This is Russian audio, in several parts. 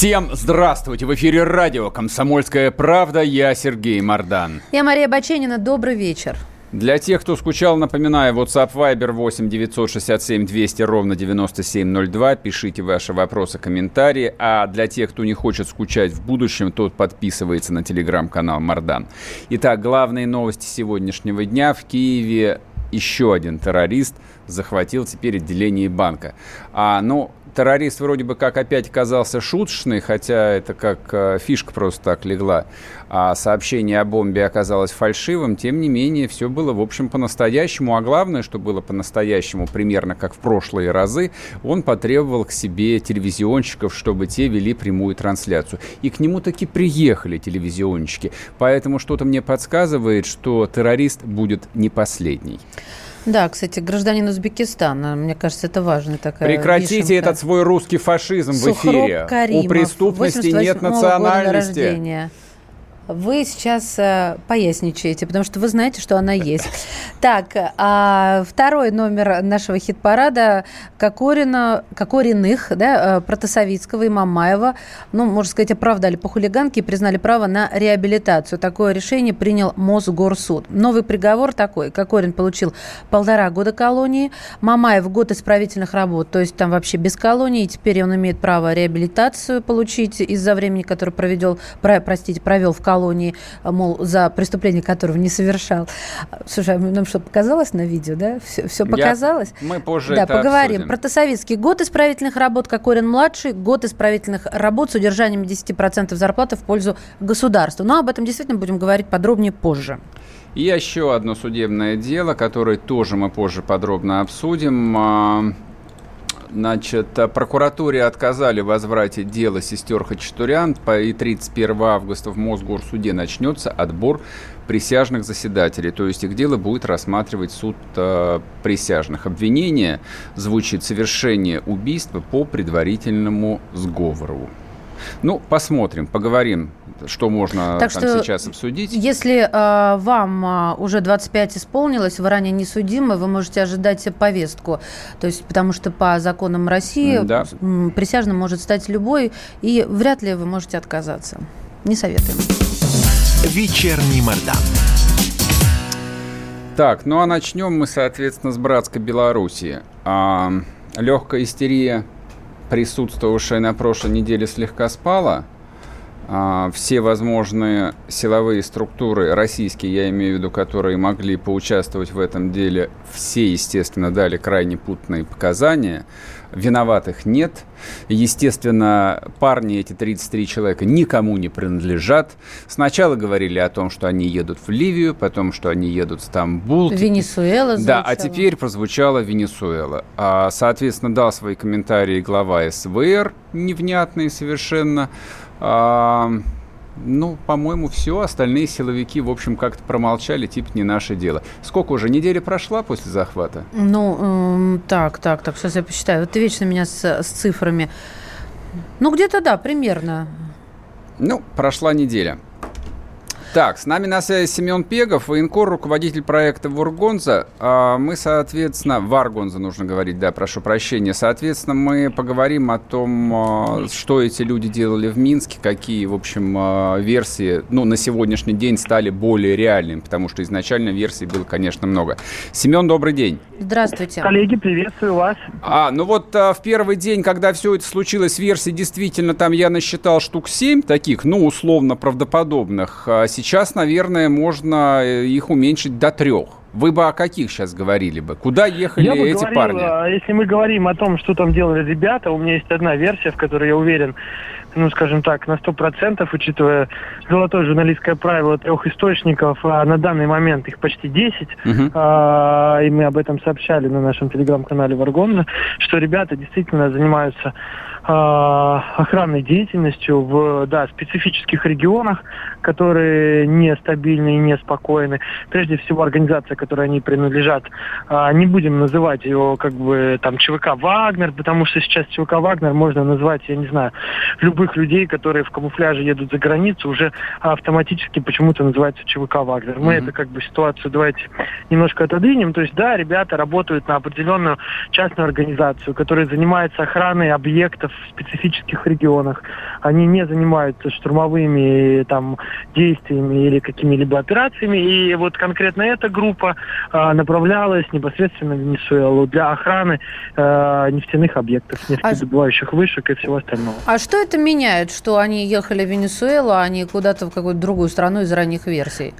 Всем здравствуйте! В эфире радио «Комсомольская правда». Я Сергей Мордан. Я Мария Баченина. Добрый вечер. Для тех, кто скучал, напоминаю, WhatsApp Viber 8 967 200 ровно 9702. Пишите ваши вопросы, комментарии. А для тех, кто не хочет скучать в будущем, тот подписывается на телеграм-канал Мардан. Итак, главные новости сегодняшнего дня. В Киеве еще один террорист захватил теперь отделение банка. А, ну, террорист вроде бы как опять оказался шуточный, хотя это как э, фишка просто так легла, а сообщение о бомбе оказалось фальшивым, тем не менее все было, в общем, по-настоящему, а главное, что было по-настоящему, примерно как в прошлые разы, он потребовал к себе телевизионщиков, чтобы те вели прямую трансляцию. И к нему таки приехали телевизионщики, поэтому что-то мне подсказывает, что террорист будет не последний. Да, кстати, гражданин Узбекистана, мне кажется, это важная такая Прекратите вишенка. этот свой русский фашизм Сухроб в эфире. Каримов, У преступности нет 88-го года национальности. Вы сейчас э, поясничаете, потому что вы знаете, что она есть. Так, а второй номер нашего хит-парада Кокорина, Кокориных, да, э, Протасовицкого и Мамаева, ну, можно сказать, оправдали по хулиганке и признали право на реабилитацию. Такое решение принял Мосгорсуд. Новый приговор такой. Кокорин получил полтора года колонии, Мамаев год исправительных работ, то есть там вообще без колонии, и теперь он имеет право реабилитацию получить из-за времени, которое проведел, про, простите, провел в колонии, мол, за преступление которого не совершал. Слушай, а нам что, показалось на видео, да? Все, все Я- показалось? Мы позже Да, это поговорим. обсудим. Протасовицкий год исправительных работ, Кокорин-младший, год исправительных работ с удержанием 10% зарплаты в пользу государства. Но об этом действительно будем говорить подробнее позже. И еще одно судебное дело, которое тоже мы позже подробно обсудим. Значит, а, прокуратуре отказали в возврате дела сестер Хачатурян, и 31 августа в Мосгорсуде начнется отбор присяжных заседателей, то есть их дело будет рассматривать суд а, присяжных. Обвинение звучит совершение убийства по предварительному сговору. Ну, посмотрим, поговорим, что можно Так там что, сейчас обсудить. Если э, вам э, уже 25 исполнилось, вы ранее не судимы, вы можете ожидать повестку. То есть, потому что по законам России Да. присяжным может стать любой, и вряд ли вы можете отказаться. Не советуем. Вечерний Мордан. Так, ну а начнем мы, соответственно, с братской Белоруссии. А, легкая истерия, присутствовавшая на прошлой неделе, слегка спала. А, все возможные силовые структуры, российские, я имею в виду, которые могли поучаствовать в этом деле, все, естественно, дали крайне путные показания. Виноватых нет. Естественно, парни, эти 33 человека, никому не принадлежат. Сначала говорили о том, что они едут в Ливию, потом, что они едут в Стамбул. Венесуэла Да, а звучала. теперь прозвучала Венесуэла. А, соответственно, дал свои комментарии глава СВР, невнятные совершенно. Ну, по-моему, все. Остальные силовики, в общем, как-то промолчали, типа не наше дело. Сколько уже? Неделя прошла после захвата? Ну, эм, так, так, так, сейчас я посчитаю. Вот ты вечно меня с, с цифрами. Ну, где-то да, примерно. Ну, прошла неделя. Так, с нами на связи Семен Пегов, военкор, руководитель проекта Вургонза. А, Мы, соответственно, Варгонза нужно говорить, да, прошу прощения. Соответственно, мы поговорим о том, а, что эти люди делали в Минске, какие, в общем, а, версии, ну, на сегодняшний день стали более реальными, потому что изначально версий было, конечно, много. Семен, добрый день. Здравствуйте. Коллеги, приветствую вас. А, ну вот в первый день, когда все это случилось, версий действительно там я насчитал штук 7 таких, ну, условно правдоподобных. Сейчас, наверное, можно э, их уменьшить до трех. Вы бы о каких сейчас говорили бы? Куда ехали я бы эти говорил, парни? а, если мы говорим о том, что там делали ребята, у меня есть одна версия, в которой я уверен, ну, скажем так, на сто процентов, учитывая золотое журналистское правило трех источников, а на данный момент их почти 10, Мгм. а, и мы об этом сообщали на нашем телеграм-канале Варгонна, что ребята действительно занимаются охранной деятельностью в да, специфических регионах, которые нестабильны и неспокойны. Прежде всего, организация, которой они принадлежат, а, не будем называть ее как бы там ЧВК «Вагнер», потому что сейчас ЧВК «Вагнер» можно назвать, я не знаю, любых людей, которые в камуфляже едут за границу, уже автоматически почему-то называется ЧВК «Вагнер». Мы mm-hmm. это как бы ситуацию давайте немножко отодвинем. То есть, да, ребята работают на определенную частную организацию, которая занимается охраной объектов в специфических регионах. Они не занимаются штурмовыми там действиями или какими-либо операциями. И вот конкретно эта группа а, направлялась непосредственно в Венесуэлу для охраны а, нефтяных объектов, а нефтедобывающих вышек и всего остального. А что это меняет, что они ехали в Венесуэлу, а не куда-то в какую-то другую страну из ранних версий?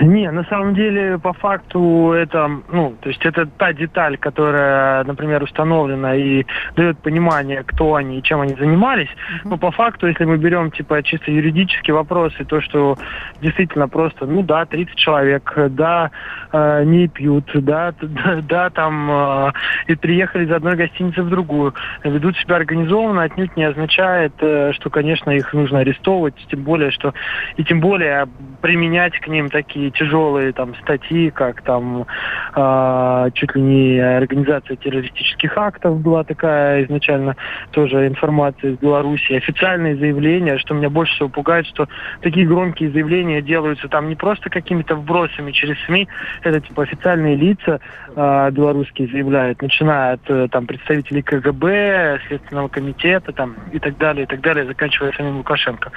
Не, на самом деле, по факту это, ну, то есть это та деталь, которая, например, установлена и дает понимание, кто они и чем они занимались. Uh-huh. Но по факту, если мы берем, типа, чисто юридические вопросы, то, что действительно просто, ну да, 30 человек, да, э, не пьют, да, да, да там, э, и приехали из одной гостиницы в другую, ведут себя организованно, отнюдь не означает, э, что, конечно, их нужно арестовывать, тем более, что, и тем более применять к ним такие такие тяжелые там статьи, как там э, чуть ли не организация террористических актов была такая изначально тоже информация из Беларуси, официальные заявления, что меня больше всего пугает, что такие громкие заявления делаются там не просто какими-то вбросами через СМИ, это типа официальные лица э, белорусские заявляют, начиная от э, там представителей КГБ, Следственного комитета там и так далее, и так далее, заканчивая самим Лукашенко.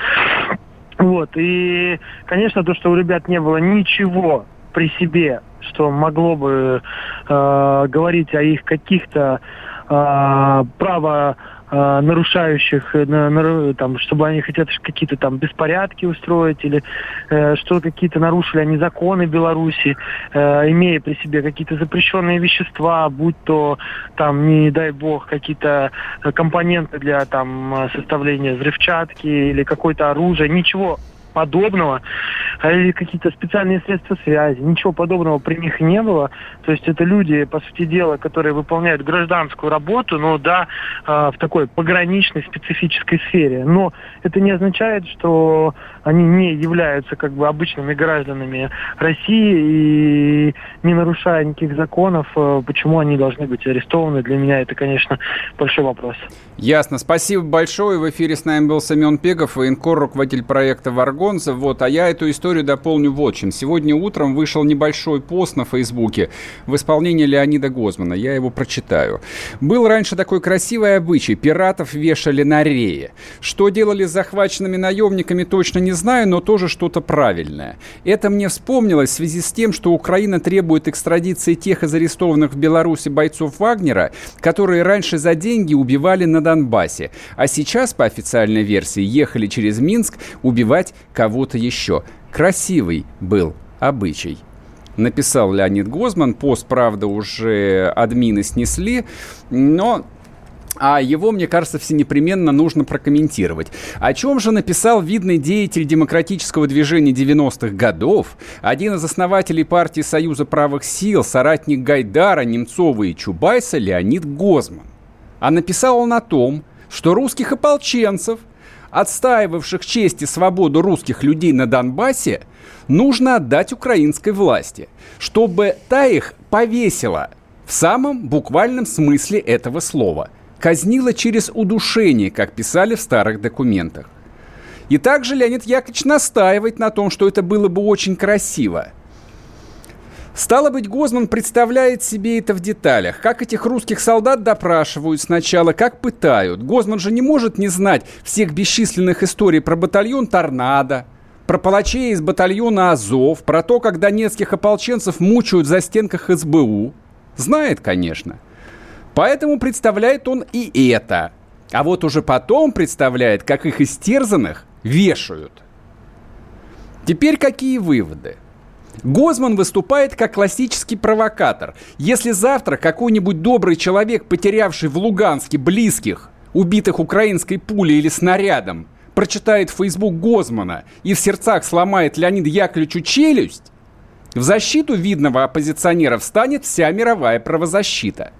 Вот, и, конечно, то, что у ребят не было ничего при себе, что могло бы э, говорить о их каких-то э, право э, нарушающих, э, на, на, там, чтобы они хотят какие-то там беспорядки устроить или э, что какие-то нарушили они законы Беларуси, э, имея при себе какие-то запрещенные вещества, будь то там, не дай бог, какие-то компоненты для там составления взрывчатки или какое-то оружие, ничего подобного, а или какие-то специальные средства связи. Ничего подобного при них не было. То есть это люди, по сути дела, которые выполняют гражданскую работу, но да, а, в такой пограничной специфической сфере. Но это не означает, что они не являются как бы обычными гражданами России и не нарушая никаких законов, а, почему они должны быть арестованы, для меня это, конечно, большой вопрос. Ясно. Спасибо большое. В эфире с нами был Семен Пегов, военкор, руководитель проекта «Варгон». Гасконцев. Вот, а я эту историю дополню вот чем. Сегодня утром вышел небольшой пост на Фейсбуке в исполнении Леонида Гозмана. Я его прочитаю. Был раньше такой красивый обычай. Пиратов вешали на рее. Что делали с захваченными наемниками, точно не знаю, но тоже что-то правильное. Это мне вспомнилось в связи с тем, что Украина требует экстрадиции тех из арестованных в Беларуси бойцов Вагнера, которые раньше за деньги убивали на Донбассе, а сейчас, по официальной версии, ехали через Минск убивать кого-то еще. Красивый был обычай написал Леонид Гозман. Пост, правда, уже админы снесли, но а его, мне кажется, все непременно нужно прокомментировать. О чем же написал видный деятель демократического движения 90-х годов, один из основателей партии Союза правых сил, соратник Гайдара, Немцова и Чубайса Леонид Гозман. А написал он о том, что русских ополченцев – отстаивавших честь и свободу русских людей на Донбассе, нужно отдать украинской власти, чтобы та их повесила в самом буквальном смысле этого слова. Казнила через удушение, как писали в старых документах. И также Леонид Яковлевич настаивает на том, что это было бы очень красиво. Стало быть, Гозман представляет себе это в деталях. Как этих русских солдат допрашивают сначала, как пытают. Гозман же не может не знать всех бесчисленных историй про батальон «Торнадо», про палачей из батальона «Азов», про то, как донецких ополченцев мучают в застенках СБУ. Знает, конечно. Поэтому представляет он и это. А вот уже потом представляет, как их истерзанных вешают. Теперь какие выводы? Гозман выступает как классический провокатор. Если завтра какой-нибудь добрый человек, потерявший в Луганске близких, убитых украинской пулей или снарядом, прочитает Facebook Гозмана и в сердцах сломает Леонид Яковлевичу челюсть, в защиту видного оппозиционера встанет вся мировая правозащита.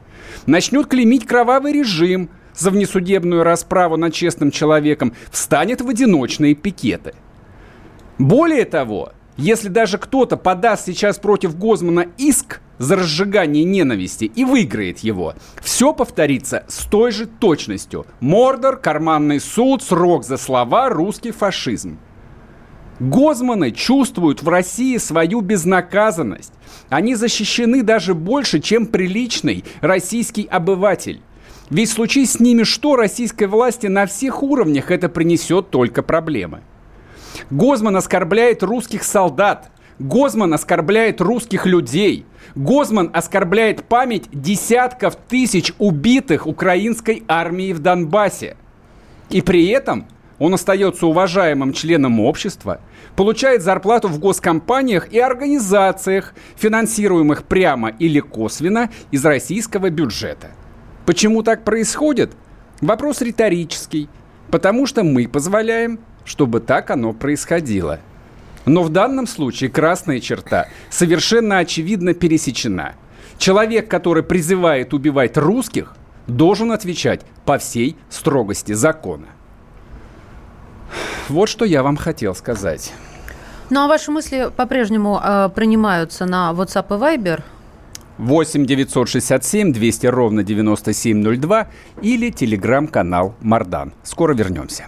Начнет клеймить кровавый режим, за внесудебную расправу над честным человеком, встанет в одиночные пикеты. Более того, если даже кто-то подаст сейчас против Гозмана иск за разжигание ненависти и выиграет его, все повторится с той же точностью. Мордор, карманный суд, срок за слова, русский фашизм. Гозманы чувствуют в России свою безнаказанность. Они защищены даже больше, чем приличный российский обыватель. Ведь случись с ними что, российской власти на всех уровнях это принесет только проблемы. Гозман оскорбляет русских солдат. Гозман оскорбляет русских людей. Гозман оскорбляет память десятков тысяч убитых украинской армии в Донбассе. И при этом он остается уважаемым членом общества, получает зарплату в госкомпаниях и организациях, финансируемых прямо или косвенно из российского бюджета. Почему так происходит? Вопрос риторический. Потому что мы позволяем, чтобы так оно происходило. Но в данном случае красная черта совершенно очевидно пересечена. Человек, который призывает убивать русских, должен отвечать по всей строгости закона. Вот что я вам хотел сказать. Ну а ваши мысли по-прежнему э, принимаются на WhatsApp и Viber 8 967 200 ровно 9702 или телеграм-канал Мардан. Скоро вернемся.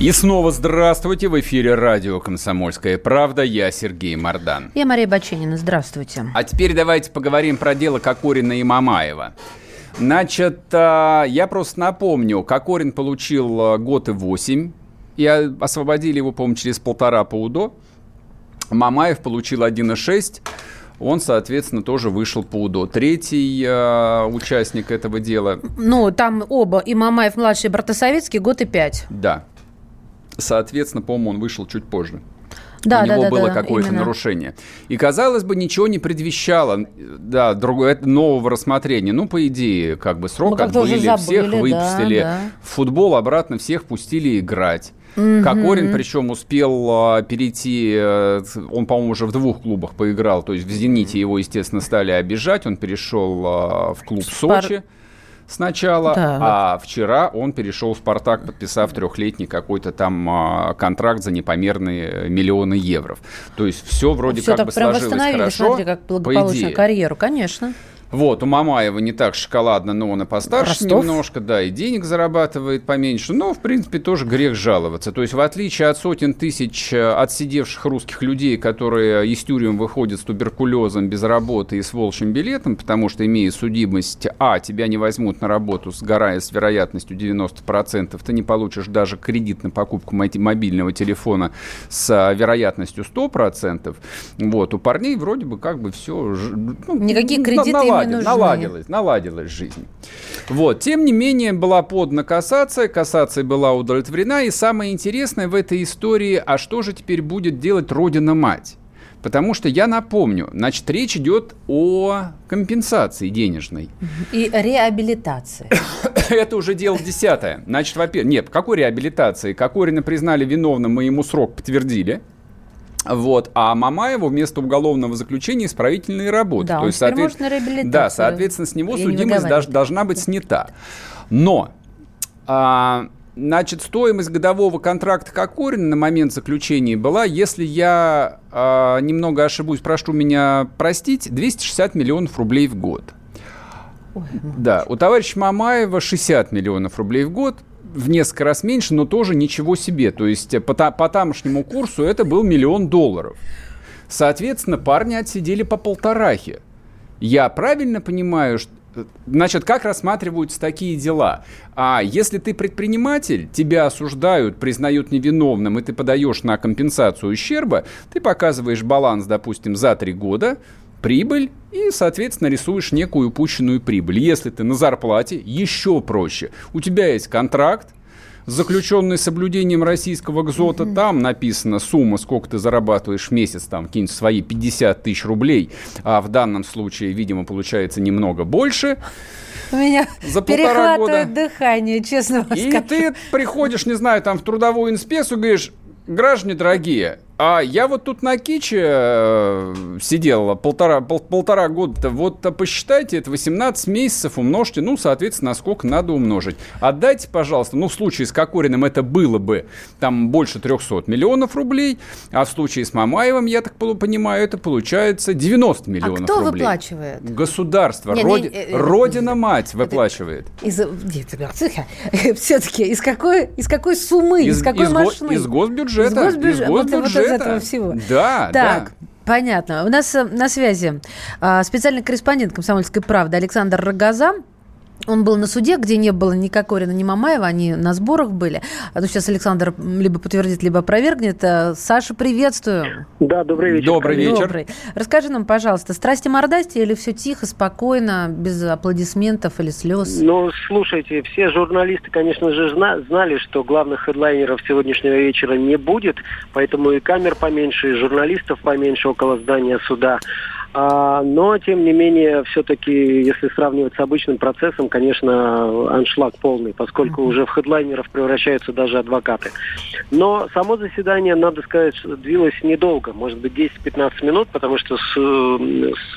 И снова здравствуйте. В эфире радио «Комсомольская правда». Я Сергей Мордан. Я Мария Баченина. Здравствуйте. А теперь давайте поговорим про дело Кокорина и Мамаева. Значит, а, я просто напомню, Кокорин получил а, год и восемь. И освободили его, по-моему, через полтора по УДО. Мамаев получил 1,6 он, соответственно, тоже вышел по УДО. Третий э, участник этого дела. Ну, там оба, и Мамаев младший, и Братосоветский, год и пять. Да. Соответственно, по-моему, он вышел чуть позже. Да, у него да, да, было да, какое-то именно. нарушение. И, казалось бы, ничего не предвещало да, другое, нового рассмотрения. Ну, по идее, как бы срок Мы уже отбыли, забыли, всех да, выпустили. да. В футбол обратно всех пустили играть. Кокорин, причем, успел а, перейти, э, он, по-моему, уже в двух клубах поиграл, то есть в «Зените» его, естественно, стали обижать, он перешел а, в клуб Спар- «Сочи» сначала, Да. а вчера он перешел в «Спартак», подписав трехлетний какой-то там а, контракт за непомерные миллионы евро. То есть все вроде Все как так бы прям сложилось восстановили, хорошо. смотри, как по благополучную идее. карьеру, конечно. Вот, у Мамаева не так шоколадно, но он и постарше Ростов. немножко, да, и денег зарабатывает поменьше. Но, в принципе, тоже грех жаловаться. То есть, в отличие от сотен тысяч э, отсидевших русских людей, которые из тюрем выходят с туберкулезом, без работы и с волчьим билетом, потому что, имея судимость, а, тебя не возьмут на работу, сгорая с вероятностью 90%, ты не получишь даже кредит на покупку мо- мобильного телефона с а, вероятностью 100%. Вот, у парней вроде бы как бы все... Никакие кредиты им не нужны. Наладилась, наладилась жизнь. Вот. Тем не менее, была подана кассация, кассация была удовлетворена, и самое интересное в этой истории, а что же теперь будет делать Родина-мать? Потому что я напомню, значит, речь идет о компенсации денежной. И реабилитация. Это уже дело десятое. Значит, во-первых, нет, какой реабилитации? Кокорина признали виновным, мы ему срок подтвердили. Вот, а Мамаеву вместо уголовного заключения исправительные работы. Да, То есть, соответ-. Да, соответственно, с него не судимость дож- должна быть снята. Но, а, значит, стоимость годового контракта Кокорина на момент заключения была, если я а, немного ошибусь, прошу меня простить, 260 миллионов рублей в год. Ой, да, у товарища Мамаева 60 миллионов рублей в год, в несколько раз меньше, но тоже ничего себе. То есть по, по тамошнему курсу это был миллион долларов. Соответственно, парни отсидели по полторахе. Я правильно понимаю, что Значит, как рассматриваются такие дела? А если ты предприниматель, тебя осуждают, признают невиновным, и ты подаешь на компенсацию ущерба, ты показываешь баланс, допустим, за три года, прибыль и, соответственно, рисуешь некую упущенную прибыль. Если ты на зарплате, еще проще. У тебя есть контракт, заключенный с соблюдением российского ГЗОТа, mm-hmm. там написана сумма, сколько ты зарабатываешь в месяц, там какие-нибудь свои 50 тысяч рублей, а в данном случае, видимо, получается немного больше. У меня за перехватывает года. дыхание, честно И скажу. ты приходишь, не знаю, там в трудовую инспекцию, говоришь, граждане дорогие, а я вот тут на Киче э, сидел полтора, пол, полтора года. Вот посчитайте, это 18 месяцев умножьте, ну, соответственно, сколько надо умножить. Отдайте, пожалуйста, ну, в случае с Кокориным это было бы там больше 300 миллионов рублей, а в случае с Мамаевым, я так понимаю, это получается 90 а миллионов рублей. а кто рублей. выплачивает? Государство, не, роди... не, э, Родина-мать выплачивает. Из... Все-таки из какой, из какой суммы, из, из какой из машины? Го... Из госбюджета. Из госбюджета. Из госбюджета этого всего. Да, так, да. Понятно. У нас э, на связи а, специальный корреспондент «Комсомольской правды» Александр Рогоза. Он был на суде, где не было ни Кокорина, ни Мамаева, они на сборах были. А то сейчас Александр либо подтвердит, либо опровергнет. Э, Саша, приветствую. Да, добрый вечер. Добрый вечер. Добрый. Расскажи нам, пожалуйста, страсти мордасти или все тихо, спокойно, без аплодисментов или слез? Ну, слушайте, все журналисты, конечно же, знали, что главных хедлайнеров сегодняшнего вечера не будет, поэтому и камер поменьше, и журналистов поменьше около здания суда. А, но, тем не менее, все-таки, если сравнивать с обычным процессом, конечно, аншлаг полный, поскольку уже в хедлайнеров превращаются даже адвокаты. Но само заседание, надо сказать, длилось недолго, может быть, 10-15 минут, потому что,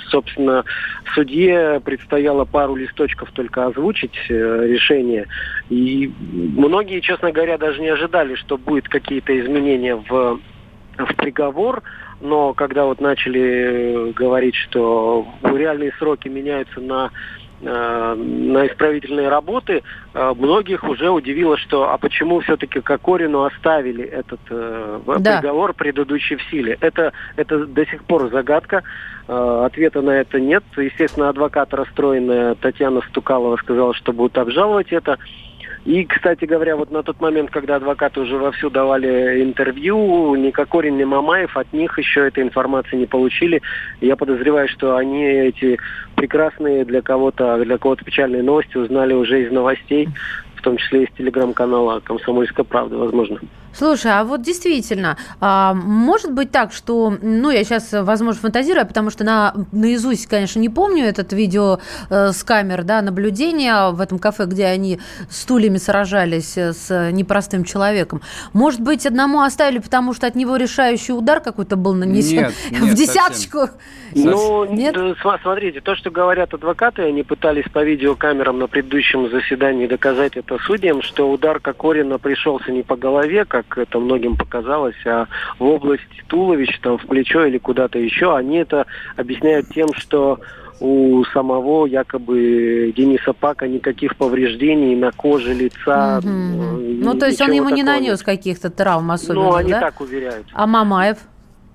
собственно, судье предстояло пару листочков только озвучить э, решение. И многие, честно говоря, даже не ожидали, что будет какие-то изменения в в приговор, но когда вот начали говорить, что реальные сроки меняются на э, на исправительные работы, э, многих уже удивило, что а почему все-таки Кокорину оставили этот э, да. приговор предыдущий в силе. Это, это до сих пор загадка. Э, ответа на это нет. Естественно, адвокат расстроенная Татьяна Стукалова сказала, что будут обжаловать это. И, кстати говоря, вот на тот момент, когда адвокаты уже вовсю давали интервью, ни Кокорин, ни Мамаев от них еще этой информации не получили. Я подозреваю, что они эти прекрасные для кого-то, для кого-то печальные новости узнали уже из новостей, в том числе из телеграм-канала «Комсомольская правда», возможно. Слушай, а вот действительно, а, может быть так, что, ну, я сейчас, возможно, фантазирую, потому что на, наизусть, конечно, не помню этот видео э, с камер, да, наблюдения в этом кафе, где они стульями сражались э, с непростым человеком. Может быть, одному оставили, потому что от него решающий удар какой-то был нанесен нет, нет, в десяточку? Совсем. Ну, нет? смотрите, то, что говорят адвокаты, они пытались по видеокамерам на предыдущем заседании доказать это судьям, что удар Кокорина пришелся не по голове, как как это многим показалось, а в область туловища, там, в плечо или куда-то еще, они это объясняют тем, что у самого якобы Дениса Пака никаких повреждений на коже лица. Угу. Ну, то есть он ему не нанес каких-то травм особенно, Ну, они да? так уверяют. А Мамаев?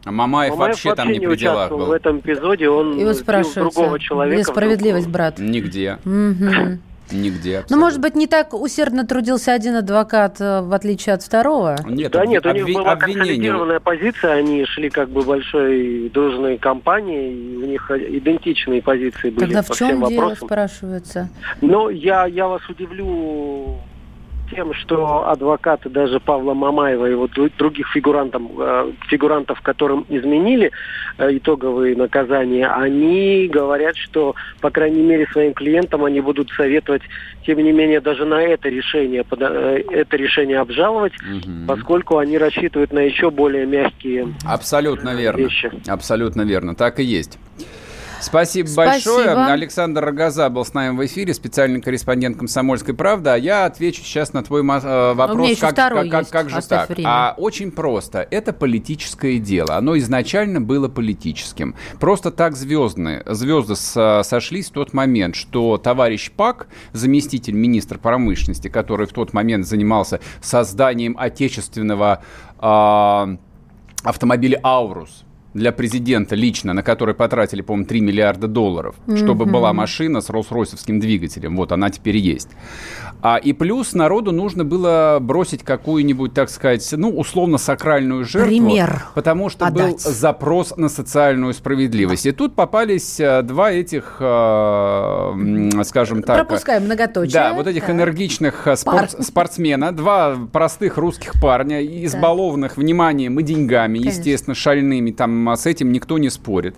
А Мамаев, Мамаев вообще, вообще там не, не при делах был. в этом эпизоде, он Его другого человека. Где справедливость, брат? Нигде. Угу. Нигде. Ну, может быть, не так усердно трудился один адвокат, э, в отличие от второго? Нет, да нет, у них была консолидированная позиция, они шли как бы большой дружной компанией, у них идентичные позиции были Тогда по в чем всем дело, вопросам. спрашивается? Ну, я, я вас удивлю тем, что адвокаты даже Павла Мамаева и вот других фигурантов, э, фигурантов, которым изменили э, итоговые наказания, они говорят, что, по крайней мере, своим клиентам они будут советовать, тем не менее, даже на это решение, э, это решение обжаловать, угу. поскольку они рассчитывают на еще более мягкие Абсолютно верно. вещи. Абсолютно верно. Так и есть. Спасибо, Спасибо. большое. Александр Рогоза был с нами в эфире, специальный корреспондент «Комсомольской правды». А я отвечу сейчас на твой э, вопрос. еще как, как, есть. как же так? время. А очень просто. Это политическое дело. Оно изначально было политическим. Просто так звездные, звезды со- сошлись в тот момент, что товарищ Пак, заместитель министра промышленности, который в тот момент занимался созданием отечественного а, автомобиля «Аурус», для президента лично, на который потратили, по-моему, 3 миллиарда долларов, чтобы была машина с Роллс-Ройсовским двигателем. Вот она теперь есть. А, и плюс народу нужно было бросить какую-нибудь, так сказать, ну, условно сакральную жертву. Пример Потому что был подать. запрос на социальную справедливость. И тут попались э, два этих, э, м, скажем так... Пропускаем многоточие. Да, вот этих Так. энергичных э, спорт- Пар. спортсмена, два простых русских парня, избалованных вниманием и деньгами, Конечно. естественно, шальными, там а с этим никто не спорит.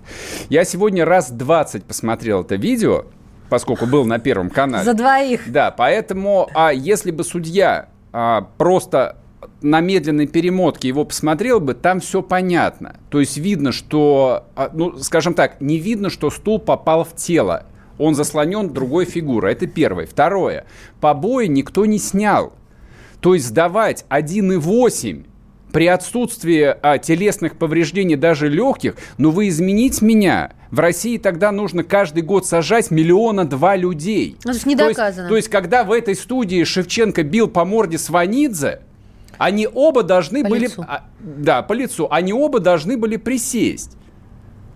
Я сегодня раз 20 посмотрел это видео, поскольку был на Первом канале. За двоих. Да, поэтому, а если бы судья а, просто на медленной перемотке его посмотрел бы, там все понятно. То есть видно, что, а, ну, скажем так, не видно, что стул попал в тело. Он заслонен другой фигурой. Это первое. Второе. Побои никто не снял. То есть сдавать 1,8 при отсутствии а, телесных повреждений, даже легких, ну вы изменить меня. В России тогда нужно каждый год сажать миллиона два людей. Ну, то есть не То есть- доказано. То есть, когда в этой студии Шевченко бил по морде Сванидзе, они оба должны По были... лицу. а, да, по лицу. Они оба должны были присесть.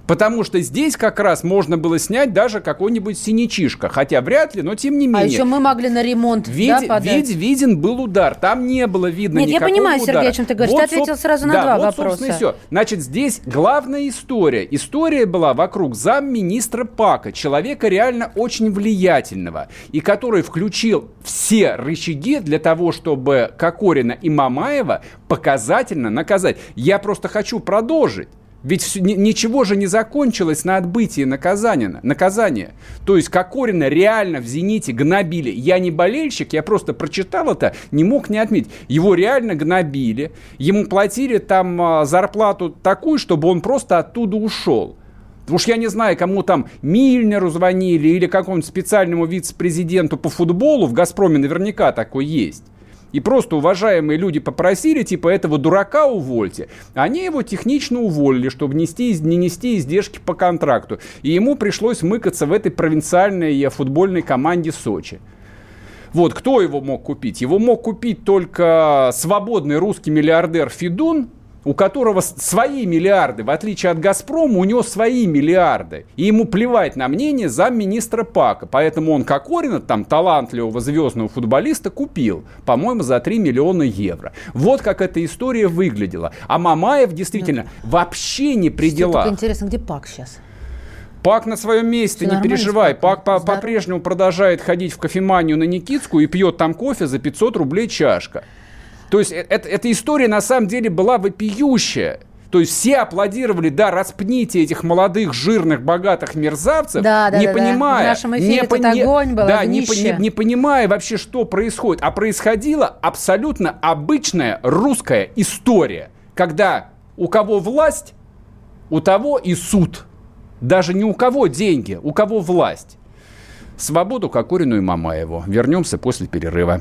Потому что здесь как раз можно было снять даже какой-нибудь синячишка. Хотя вряд ли, но тем не А менее. еще мы могли на ремонт Види- да, види- виден был удар. Там не было видно Нет, я никакого понимаю, Сергей, удара. о чем ты говоришь. Ты ответил сразу на да, два вот, вопроса. собственно, и все. Значит, здесь главная история. История была вокруг замминистра Пака, человека реально очень влиятельного, и который включил все рычаги для того, чтобы Кокорина и Мамаева показательно наказать. Я просто хочу продолжить. Ведь ничего же не закончилось на отбытии наказания. наказания. То есть Кокорина реально в «Зените» гнобили. Я не болельщик, я просто прочитал это, не мог не отметить. Его реально гнобили. Ему платили там а, зарплату такую, чтобы он просто оттуда ушел. Уж я не знаю, кому там Мильнеру звонили или какому-нибудь специальному вице-президенту по футболу. В «Газпроме» наверняка такой есть. И просто уважаемые люди попросили, типа, этого дурака увольте. Они его технично уволили, чтобы нести, не нести издержки по контракту. И ему пришлось мыкаться в этой провинциальной э, футбольной команде Сочи. Вот, кто его мог купить? Его мог купить только свободный русский миллиардер Федун, у которого свои миллиарды, в отличие от «Газпрома», у него свои миллиарды. И ему плевать на мнение замминистра Пака. Поэтому он Кокорина, там, талантливого звездного футболиста, купил, по-моему, за 3 миллиона евро. Вот как эта история выглядела. А Мамаев действительно вообще не при делах. интересно, где Пак сейчас? Пак на своем месте, Всё не переживай. Пак по- по-прежнему продолжает ходить в кофеманию на Никитскую и пьет там кофе за 500 рублей чашка. То есть э- это, эта история на самом деле была вопиющая. То есть все аплодировали, да, распните этих молодых, жирных, богатых мерзавцев, Да, да, не да, да. понимая, В нашем эфире не тут огонь был, да, не, не- не понимая вообще, что происходит. А происходила абсолютно обычная русская история, когда у кого власть, у того и суд. Даже не у кого деньги, у кого власть. Свободу Кокорину и Мамаеву. Вернемся после перерыва.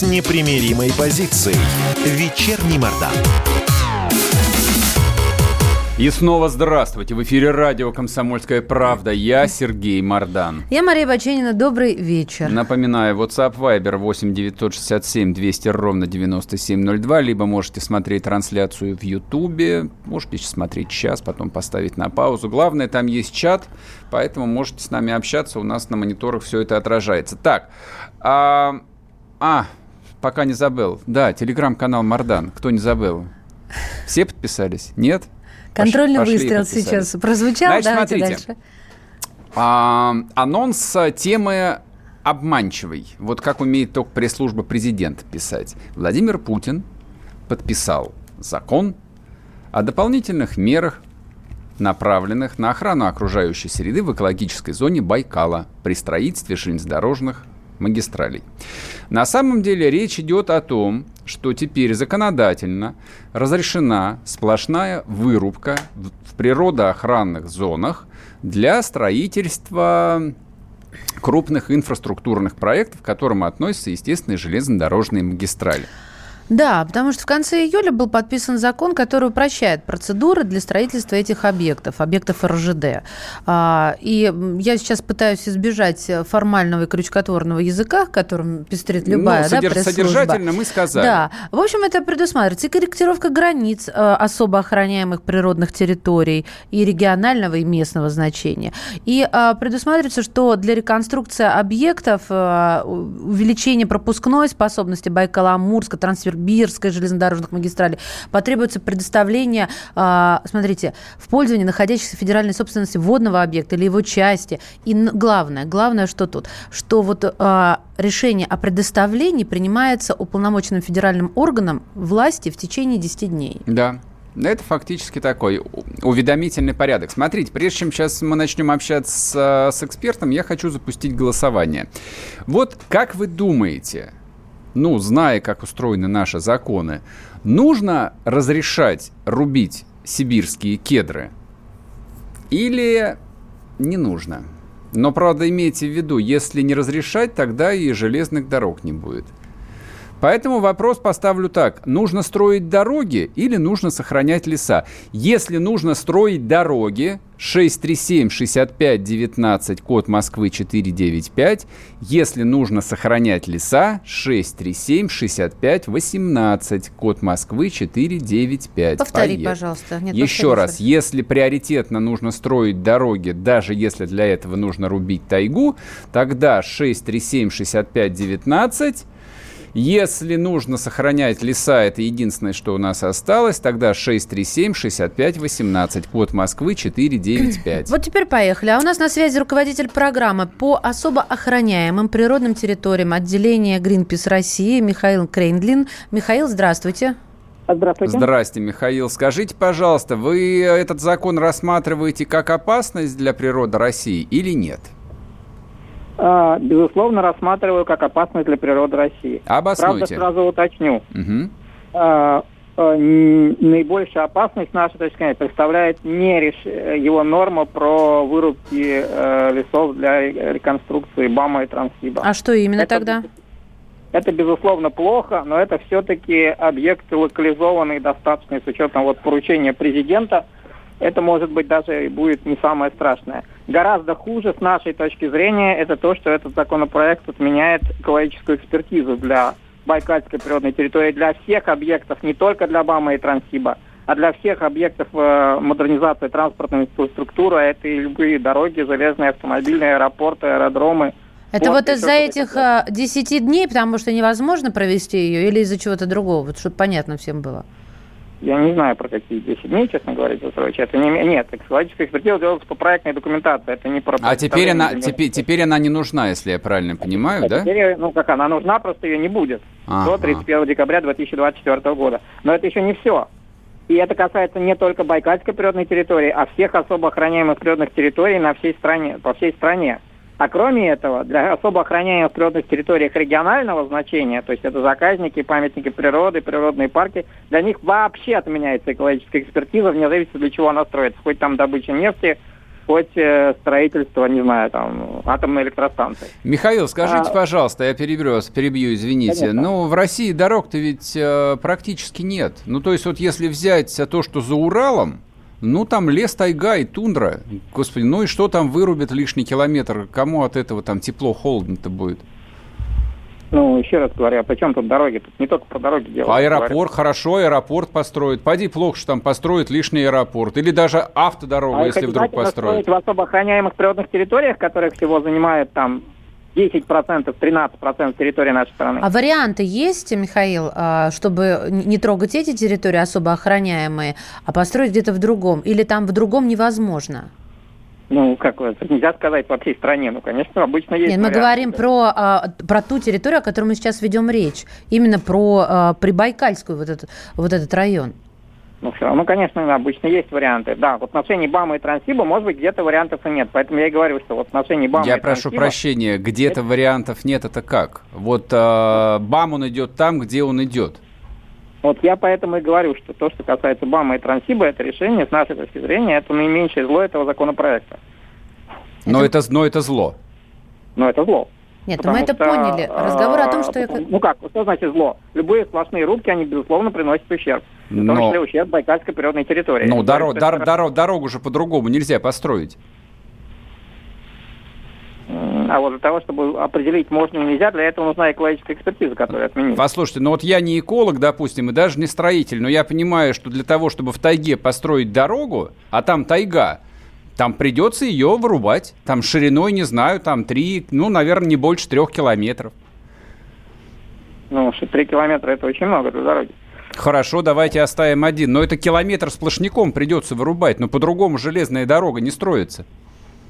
с непримиримой позицией. Вечерний Мордан. И снова здравствуйте. В эфире радио «Комсомольская правда». Я Сергей Мордан. Я Мария Баченина. Добрый вечер. Напоминаю, WhatsApp Viber 8 967 200 ровно 9702. Либо можете смотреть трансляцию в Ютубе. Можете смотреть час, потом поставить на паузу. Главное, там есть чат, поэтому можете с нами общаться. У нас на мониторах все это отражается. Так, а, а, пока не забыл. Да, телеграм-канал Мардан. Кто не забыл? Все подписались? Нет? Контрольный Пош, выстрел сейчас прозвучал. Значит, Давайте смотрите. дальше. А, анонс темы обманчивый. Вот как умеет только пресс-служба президента писать. Владимир Путин подписал закон о дополнительных мерах, направленных на охрану окружающей среды в экологической зоне Байкала при строительстве железнодорожных магистралей. На самом деле речь идет о том, что теперь законодательно разрешена сплошная вырубка в природоохранных зонах для строительства крупных инфраструктурных проектов, к которым относятся, естественно, железнодорожные магистрали. Да, потому что в конце июля был подписан закон, который упрощает процедуры для строительства этих объектов, объектов РЖД. А, и я сейчас пытаюсь избежать формального и крючкотворного языка, которым пестрит ну, любая ну, содерж- да, Содержательно мы сказали. Да. В общем, это предусматривается и корректировка границ э, особо охраняемых природных территорий и регионального и местного значения. И а, предусматривается, что для реконструкции объектов э, увеличение пропускной способности Байкала-Амурска, трансфер Бирской железнодорожных магистралей, потребуется предоставление, а, смотрите, в пользовании находящихся в федеральной собственности водного объекта или его части. И главное, главное, что тут, что вот а, решение о предоставлении принимается уполномоченным федеральным органом власти в течение 10 дней. Да, это фактически такой уведомительный порядок. Смотрите, прежде чем сейчас мы начнем общаться с, с экспертом, я хочу запустить голосование. Вот как вы думаете, ну, зная, как устроены наши законы, нужно разрешать рубить сибирские кедры или не нужно? Но, правда, имейте в виду, если не разрешать, тогда и железных дорог не будет. Поэтому вопрос поставлю так. Нужно строить дороги или нужно сохранять леса? Если нужно строить дороги, 637-65-19, код Москвы 495. Если нужно сохранять леса, 637-65-18, код Москвы 495. Повтори, Поехали. пожалуйста. Нет, Еще раз, повтори. если приоритетно нужно строить дороги, даже если для этого нужно рубить тайгу, тогда 637-65-19, если нужно сохранять леса, это единственное, что у нас осталось, тогда 637-65-18, код Москвы 495. Вот теперь поехали. А у нас на связи руководитель программы по особо охраняемым природным территориям отделения Greenpeace России Михаил Крейндлин. Михаил, здравствуйте. Здравствуйте. Здрасте, Михаил. Скажите, пожалуйста, вы этот закон рассматриваете как опасность для природы России или нет? А, безусловно, рассматриваю как опасность для природы России. Обоснуйте. Правда, сразу уточню. Угу. Наибольшая опасность наша, точка представляет не реш... его норма про вырубки э, лесов для реконструкции БАМа и Транссиба. А что именно это, тогда? Это, безусловно, плохо, но это все-таки объекты локализованные достаточно с учетом вот поручения президента – это может быть даже и будет не самое страшное. Гораздо хуже с нашей точки зрения это то, что этот законопроект отменяет экологическую экспертизу для Байкальской природной территории для всех объектов, не только для БАМа и Транссиба, а для всех объектов э, модернизации транспортной инфраструктуры, а это и любые дороги, железные, автомобильные, аэропорты, аэродромы. Это вот, вот из-за этих такое. 10 э, дней, потому что невозможно провести ее, или из-за чего-то другого, вот, чтобы понятно всем было? Я не знаю про какие 10 дней, честно говоря, Петрович. Это не, нет, экологическая экспертиза делается по проектной документации, это не про... А теперь она, теперь, теперь она не нужна, если я правильно понимаю, а да? Теперь, ну как она нужна, просто ее не будет ага. до 31 декабря 2024 года. Но это еще не все. И это касается не только Байкальской природной территории, а всех особо охраняемых природных территорий на всей стране, по всей стране. А кроме этого, для особо охраняемых природных территориях регионального значения, то есть это заказники, памятники природы, природные парки, для них вообще отменяется экологическая экспертиза, вне зависимости, для чего она строится. Хоть там добыча нефти, хоть э, строительство, не знаю, там, атомной электростанции. Михаил, скажите, а... пожалуйста, я перебью перебью, извините. Конечно. Ну, в России дорог-то ведь э, практически нет. Ну, то есть вот если взять то, что за Уралом, ну, там лес, тайга и тундра. Господи, ну и что там вырубят лишний километр? Кому от этого там тепло, холодно-то будет? Ну, еще раз говорю, а при чем тут дороги? Тут не только про дороги дело. Аэропорт, говорю. хорошо, аэропорт построить. Пойди плохо, что там построят лишний аэропорт. Или даже автодорогу, а если вдруг построят. в особо охраняемых природных территориях, которых всего занимает там 10%, 13% территории нашей страны. А варианты есть, Михаил, а, чтобы не трогать эти территории особо охраняемые, а построить где-то в другом? Или там в другом невозможно? Ну, как нельзя сказать по всей стране. Ну, конечно, обычно есть. Нет, мы говорим про, а, про ту территорию, о которой мы сейчас ведем речь. Именно про а, Прибайкальскую вот этот, вот этот район. Ну, все равно, конечно, обычно есть варианты. Да, в отношении БАМа и Транссиба, может быть, где-то вариантов и нет. Поэтому я и говорю, что в отношении БАМа Я и прошу Транссиба... прощения, где-то вариантов нет, это как? Вот э, БАМ он идет там, где он идет. Вот я поэтому и говорю, что то, что касается БАМа и Транссиба, это решение, с нашей точки зрения, это наименьшее зло этого законопроекта. Но это, но это зло. Но это зло. Нет, мы это что, поняли. Разговор о том, что... Ну как, что значит зло? Любые сплошные рубки, они, безусловно, приносят ущерб. В том числе ущерб Байкальской природной территории. Ну, доро... дор... Дор... дорогу же по-другому нельзя построить. А вот для того, чтобы определить, можно или нельзя, для этого нужна экологическая экспертиза, которая отменила. Послушайте, ну вот я не эколог, допустим, и даже не строитель, но я понимаю, что для того, чтобы в тайге построить дорогу, а там тайга, там придется ее вырубать. Там шириной, не знаю, там три, ну, наверное, не больше трех километров. Ну, три километра это очень много для дороги. Хорошо, давайте оставим один. Но это километр сплошняком придется вырубать, но по-другому железная дорога не строится.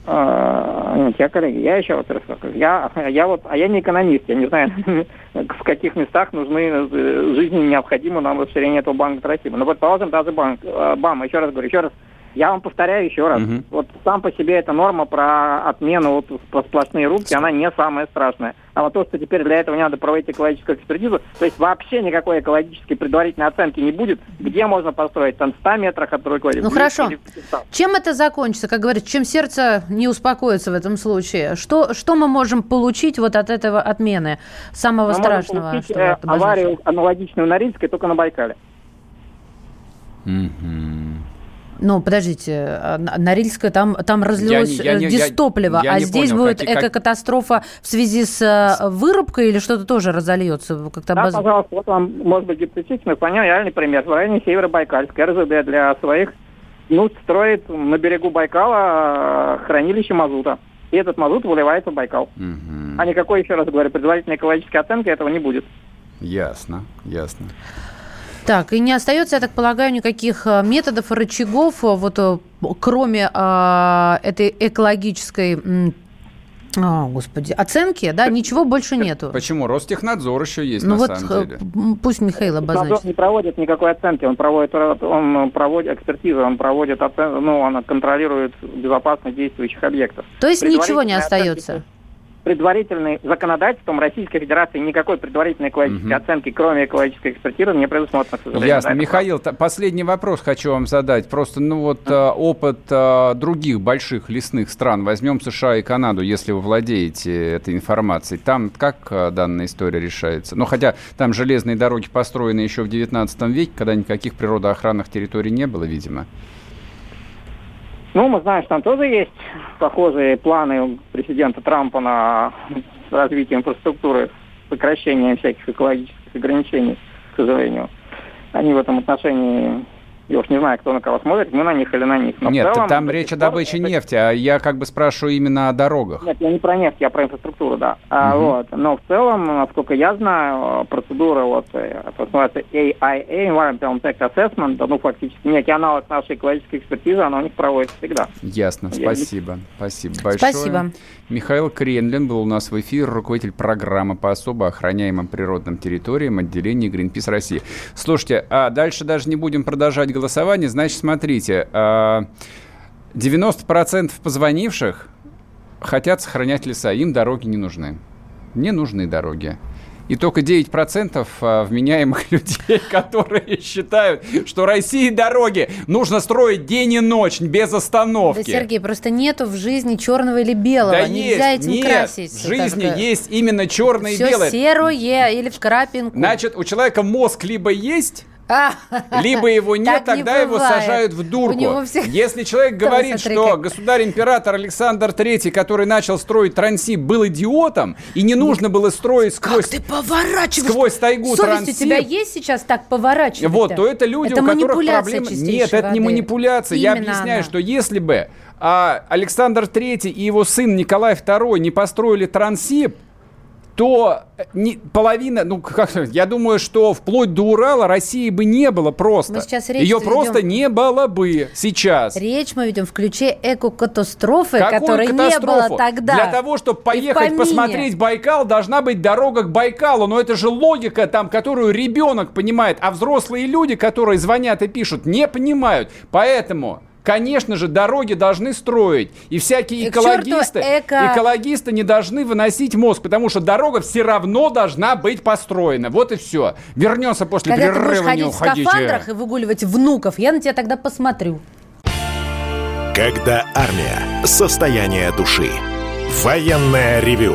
А, нет, я, коллеги, я еще вот расскажу. Я, я вот, а я не экономист, я не знаю, в каких местах нужны э, жизни необходимо нам расширение этого банка России. Но предположим, даже банк, э, БАМ, еще раз говорю, еще раз я вам повторяю еще раз. Угу. Вот сам по себе эта норма про отмену вот сплошные рубки, она не самая страшная. А вот то, что теперь для этого не надо проводить экологическую экспертизу, то есть вообще никакой экологической предварительной оценки не будет, где можно построить там 100 метрах от другой Ну хорошо. Чем это закончится? Как говорят, чем сердце не успокоится в этом случае? Что, что мы можем получить вот от этого отмены самого мы страшного? Можем получить, э, аварию аналогичную на Норильской, только на Байкале. Угу. Ну, подождите, а, Норильская, там, там разлилось я, я, дистопливо, я, я, а здесь понял, будет как, экокатастрофа в связи с э, вырубкой или что-то тоже разольется? Как-то да, баз... пожалуйста, вот вам, может быть, гипотетический, понятно, реальный пример. В районе Северо-Байкальска РЗД для своих ну, строит на берегу Байкала э, хранилище мазута. И этот мазут выливается в Байкал. Угу. А никакой, еще раз говорю, предварительной экологической оценки этого не будет. Ясно, ясно. Так, и не остается, я так полагаю, никаких э, методов рычагов, э, вот э, кроме а, этой экологической о, господи, оценки, да, ничего больше нету. Почему? Ростехнадзор еще есть, ну на вот самом деле. Пусть Михаил обозначит. Ростехнадзор не проводит никакой оценки, он проводит, он проводит экспертизу, он проводит, оцен... ну, он контролирует безопасность действующих объектов. То есть ничего не остается? Оценки предварительной законодательством Российской Федерации никакой предварительной экологической угу. оценки, кроме экологической экспертизы, не предусмотрено. Ясно. Михаил, т- последний вопрос хочу вам задать. Просто, ну вот, э, опыт э, других больших лесных стран. Возьмем США и Канаду, если вы владеете этой информацией. Там как э, данная история решается? Ну, хотя там железные дороги построены еще в 19 веке, когда никаких природоохранных территорий не было, видимо. Ну, мы знаем, что там тоже есть похожие планы президента Трампа на развитие инфраструктуры, сокращение всяких экологических ограничений, к сожалению. Они в этом отношении я уж не знаю, кто на кого смотрит, мы на них или на них. Но Нет, целом, там речь о добыче это... нефти, а я как бы спрашиваю именно о дорогах. Нет, я не про нефть, я про инфраструктуру, да. Угу. А, вот. Но в целом, насколько я знаю, процедура вот, э, это называется AIA, Environmental Impact Assessment, ну, фактически некий аналог нашей экологической экспертизы, она у них проводится всегда. Ясно, я спасибо. Не... Спасибо большое. Спасибо. Михаил Кренлин был у нас в эфире, руководитель программы по особо охраняемым природным территориям отделения Greenpeace России. Слушайте, а дальше даже не будем продолжать голосование. Значит, смотрите, 90% а, позвонивших хотят сохранять леса, им дороги не нужны. Не нужны дороги и только 9% а, вменяемых людей, которые считают, что России дороги нужно строить день и ночь без остановки. Да, Сергей, просто нету в жизни черного или белого. Да Нельзя есть, этим нет, красить. в жизни так... есть именно черное Все и белое. серое или в крапинку. Значит, у человека мозг либо есть, Либо его нет, тогда его сажают в дурку. Если человек говорит, что государь-император Александр III, который начал строить трансип, был идиотом, и не нужно было строить сквозь... Ты поворачиваешь? Сквозь тайгу Совесть трансип. у тебя есть сейчас так поворачивать Вот, то это люди, у которых проблемы... Нет, это не манипуляция. Я объясняю, что если бы а, Александр III и его сын Николай II не построили трансип, то э, не, половина, ну, как, я думаю, что вплоть до Урала России бы не было просто. Мы сейчас речь Ее ведем- просто не было бы сейчас. Речь мы ведем в ключе эко-катастрофы, Какую которой не катастрофу? было тогда. Для того, чтобы поехать посмотреть Байкал, должна быть дорога к Байкалу. Но это же логика, там, которую ребенок понимает, а взрослые люди, которые звонят и пишут, не понимают. Поэтому... Конечно же, дороги должны строить. И всякие И экологисты, эко- экологисты не должны выносить мозг, потому что дорога все равно должна быть построена. Вот и все. Вернемся после Когда ты будешь перерыва, не ходить в уходите. скафандрах и выгуливать внуков, я на тебя тогда посмотрю. Когда армия. Состояние души. Военное ревю.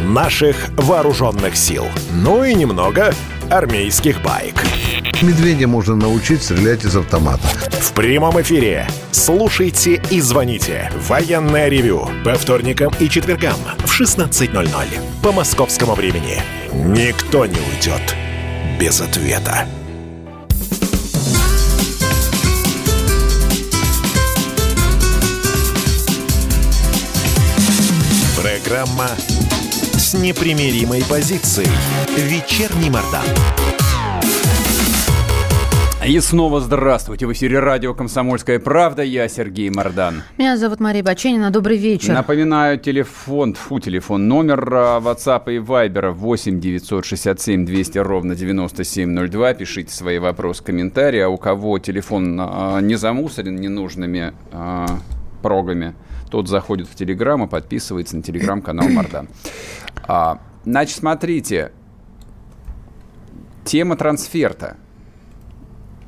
наших вооруженных сил. Ну и немного армейских байк. Медведя можно научить стрелять из автомата. В прямом эфире. Слушайте и звоните. Военное ревю. По вторникам и четвергам в 16.00. По московскому времени. Никто не уйдет без ответа. Программа с непримиримой позицией. Вечерний Мордан. И снова здравствуйте. В эфире радио «Комсомольская правда». Я Сергей Мордан. Меня зовут Мария Баченина. Добрый вечер. Напоминаю, телефон, фу, телефон, номер а, WhatsApp и Viber 8 967 200 ровно 9702. Пишите свои вопросы, комментарии. А у кого телефон а, не замусорен ненужными а, прогами, тот заходит в Телеграм и подписывается на Телеграм-канал Мордан. А, значит, смотрите. Тема трансферта.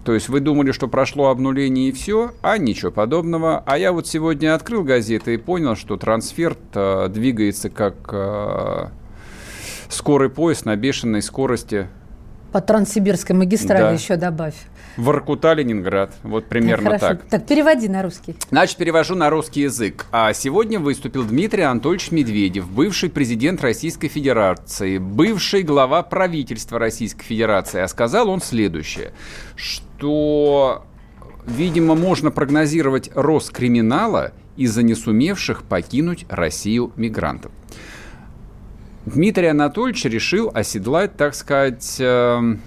То есть вы думали, что прошло обнуление и все, а ничего подобного. А я вот сегодня открыл газеты и понял, что трансферт э, двигается как э, скорый поезд на бешеной скорости По Транссибирской магистрали Да. еще добавь. Воркута-Ленинград. Вот примерно Хорошо. так. Так, переводи на русский. Значит, перевожу на русский язык. А сегодня выступил Дмитрий Анатольевич Медведев, бывший президент Российской Федерации, бывший глава правительства Российской Федерации. А сказал он следующее, что, видимо, можно прогнозировать рост криминала из-за не сумевших покинуть Россию мигрантов. Дмитрий Анатольевич решил оседлать, так сказать, эм,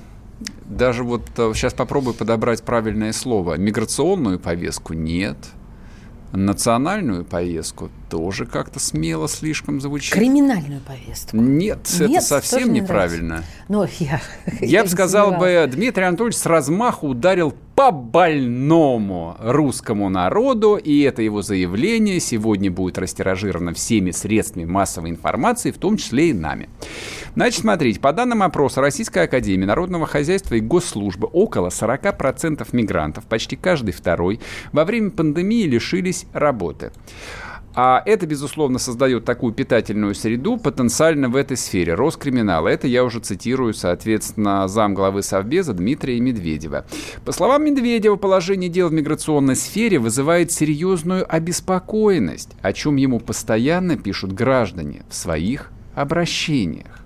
даже вот э, сейчас попробую подобрать правильное слово. Миграционную повестку нет. Национальную повестку тоже как-то смело слишком звучит. Криминальную повестку. Нет, это Нет, совсем тоже не неправильно. Ну, я... Я бы сказал бы, Дмитрий Анатольевич с размаху ударил по больному русскому народу, и это его заявление сегодня будет растиражировано всеми средствами массовой информации, в том числе и нами. Значит, смотрите, по данным опроса Российской Академии Народного Хозяйства и Госслужбы, около 40% мигрантов, почти каждый второй, во время пандемии лишились работы. А это, безусловно, создает такую питательную среду потенциально в этой сфере. Роскриминала. Это я уже цитирую, соответственно, замглавы Совбеза Дмитрия Медведева. По словам Медведева, положение дел в миграционной сфере вызывает серьезную обеспокоенность, о чем ему постоянно пишут граждане в своих обращениях.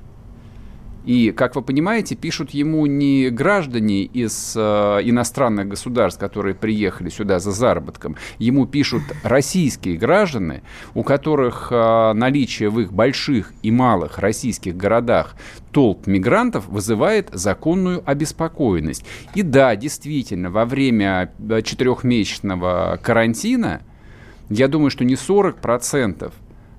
И, как вы понимаете, пишут ему не граждане из э, иностранных государств, которые приехали сюда за заработком. Ему пишут российские граждане, у которых э, наличие в их больших и малых российских городах толп мигрантов вызывает законную обеспокоенность. И да, действительно, во время э, четырехмесячного карантина, я думаю, что не 40%,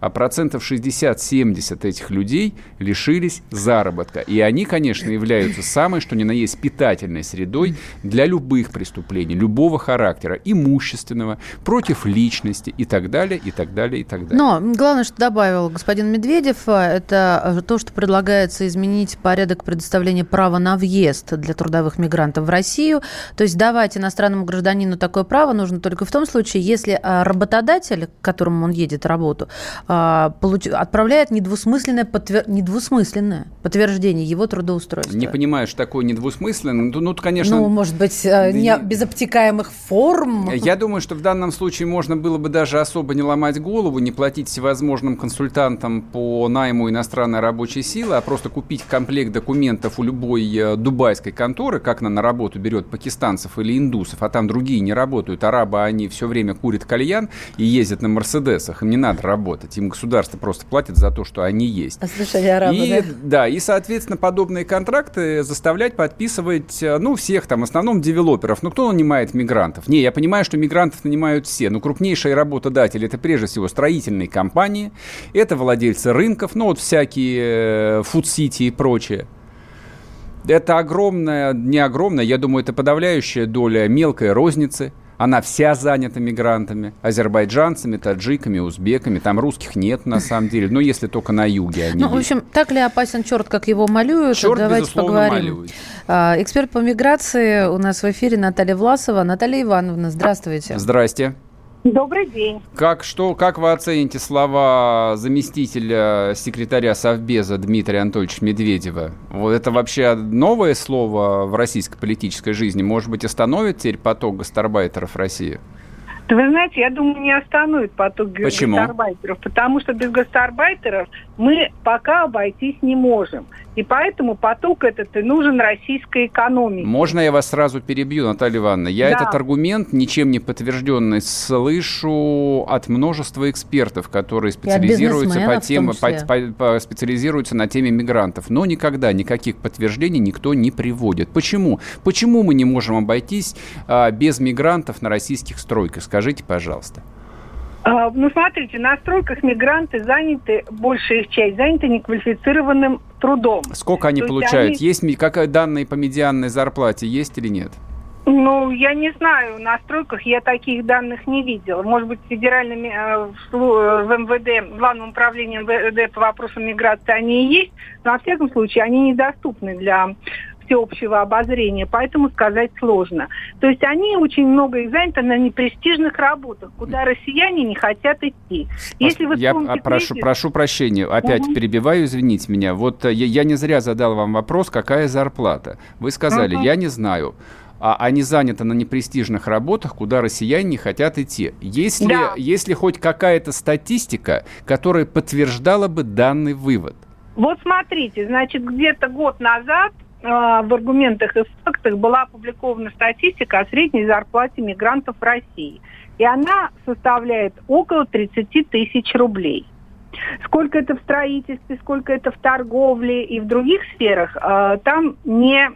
а процентов 60-70 этих людей лишились заработка. И они, конечно, являются самой, что ни на есть, питательной средой для любых преступлений, любого характера, имущественного, против личности и так далее, и так далее, и так далее. Но главное, что добавил господин Медведев, это то, что предлагается изменить порядок предоставления права на въезд для трудовых мигрантов в Россию. То есть давать иностранному гражданину такое право нужно только в том случае, если а, работодатель, к которому он едет работу, а, получ... отправляет недвусмысленное, подтвер... недвусмысленное подтверждение его трудоустройства. Не понимаю, что такое недвусмысленное. Ну, ну конечно... Ну, может быть, э, не без обтекаемых форм. Я думаю, что в данном случае можно было бы даже особо не ломать голову, не платить всевозможным консультантам по найму иностранной рабочей силы, а просто купить комплект документов у любой э, дубайской конторы, как она на работу берет пакистанцев или индусов, а там другие не работают. Арабы, они все время курят кальян и ездят на Мерседесах. Им не надо работать. Им государство просто платит за то, что они есть. А слушай, арабы, и, да? Да, и, соответственно, подобные контракты заставлять подписывать, э, ну, всех там, в основном девелоперов. Ну, кто нанимает мигрантов? Не, я понимаю, что мигрантов нанимают все, но крупнейшие работодатели это прежде всего строительные компании, это владельцы рынков, ну, вот всякие фуд-сити э, и прочее. Это огромная, не огромная, я думаю, это подавляющая доля мелкой розницы. Она вся занята мигрантами, азербайджанцами, таджиками, узбеками. Там русских нет, на самом деле. Но если только на юге они Ну, в общем, так ли опасен черт, как его малюют? Черт, Давайте поговорим. Малюют. А, эксперт по миграции у нас в эфире Наталья Власова. Наталья Ивановна, здравствуйте. Здрасте. Добрый день. Как, что, как вы оцените слова заместителя секретаря Совбеза Дмитрия Анатольевича Медведева? Вот это вообще новое слово в российской политической жизни? Может быть, остановит теперь поток гастарбайтеров в России? Да вы знаете, я думаю, не остановит поток Почему? гастарбайтеров, потому что без гастарбайтеров мы пока обойтись не можем. И поэтому поток этот и нужен российской экономике. Можно я вас сразу перебью, Наталья Ивановна? Я Да. этот аргумент, ничем не подтвержденный, слышу от множества экспертов, которые специализируются, по теме, по- по- по- специализируются на теме мигрантов. Но никогда никаких подтверждений никто не приводит. Почему? Почему мы не можем обойтись а, без мигрантов на российских стройках? Скажите, пожалуйста. А, Ну, смотрите, на стройках мигранты заняты, большая их часть, заняты неквалифицированным трудом. Сколько они То есть получают? они- Есть какая данные по медианной зарплате? Есть или нет? Ну, я не знаю, на стройках я таких данных не видела. Может быть, федеральными э, э, в МВД, Главным управлением МВД по вопросам миграции они и есть, но, во всяком случае, они недоступны для всеобщего обозрения, поэтому сказать сложно. То есть они очень много их заняты на непрестижных работах, куда россияне не хотят идти. Если вы я а, прошу, кризис- прошу прощения, опять Мгм. перебиваю, извините меня. Вот э, я, я не зря задал вам вопрос, какая зарплата. Вы сказали, Мгм. я не знаю. А они заняты на непрестижных работах, куда россияне не хотят идти. Есть ли, Да. есть ли хоть какая-то статистика, которая подтверждала бы данный вывод? Вот смотрите, значит, где-то год назад в аргументах и фактах была опубликована статистика о средней зарплате мигрантов в России. И она составляет около 30 тысяч рублей. Сколько это в строительстве, сколько это в торговле и в других сферах, э, там не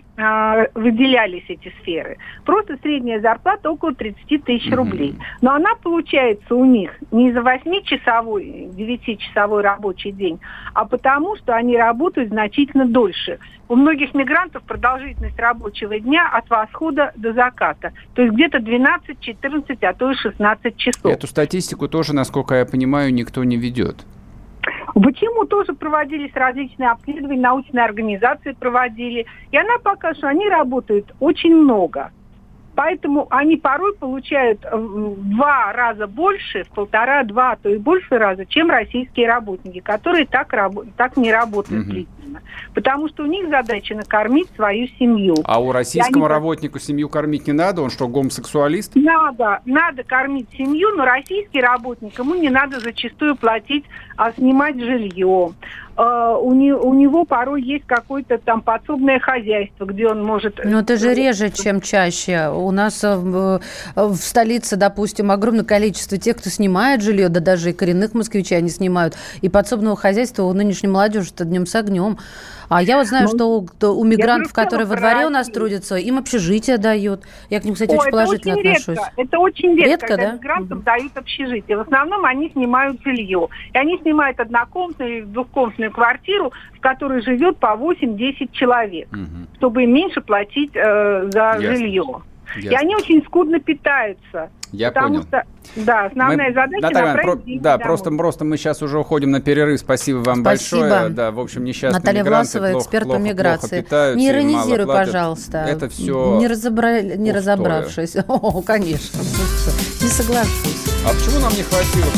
выделялись эти сферы. Просто средняя зарплата около 30 тысяч рублей. Но она получается у них не за 8-часовой, 9-часовой рабочий день, а потому, что они работают значительно дольше. У многих мигрантов продолжительность рабочего дня от восхода до заката. То есть где-то 12, 14, а то и 16 часов. Эту статистику тоже, насколько я понимаю, никто не ведет. Почему тоже проводились различные обследования, научные организации проводили. И она показывает, что они работают очень много. Поэтому они порой получают э, в два раза больше, в полтора-два, а то и больше раза, чем российские работники, которые так, рабо- так не работают Мгм. Длительно. Потому что у них задача накормить свою семью. А у российскому И они- работнику семью кормить не надо? Он что, гомосексуалист? Надо, надо кормить семью, но российский работник, ему не надо зачастую платить, а снимать жилье. Э, у, не- у него порой есть какое-то там подсобное хозяйство, где он может... Ну, это же реже, чем чаще. У нас э, в, в столице, допустим, огромное количество тех, кто снимает жилье, да даже и коренных москвичей они снимают. И подсобного хозяйства у нынешней молодежи-то днем с огнем. А я вот знаю, ну, что у мигрантов, которые во дворе у нас трудятся, им общежитие дают. Я к ним, кстати, О, очень положительно очень отношусь. Редко. Это очень редко, редко когда да? мигрантам дают общежитие. В основном они снимают жилье. И они снимают однокомнатную, двухкомнатную квартиру, в которой живет по 8-10 человек, угу. чтобы меньше платить э, за Ясно. жилье. Ясно. И они очень скудно питаются. Я потому понял. Что, да, основная мы, задача Наталья, про, Да, домой. просто, просто мы сейчас уже уходим на перерыв. Спасибо вам Спасибо. большое. Да, в общем, несчастные Наталья Власова, плохо, эксперт плохо, по миграции. Плохо не иронизируй, пожалуйста. Это все... Не, разобра... не разобравшись. О, конечно. Не соглашусь. А почему нам не хватило?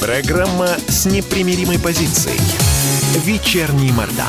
Программа с непримиримой позицией. Вечерний Мордан.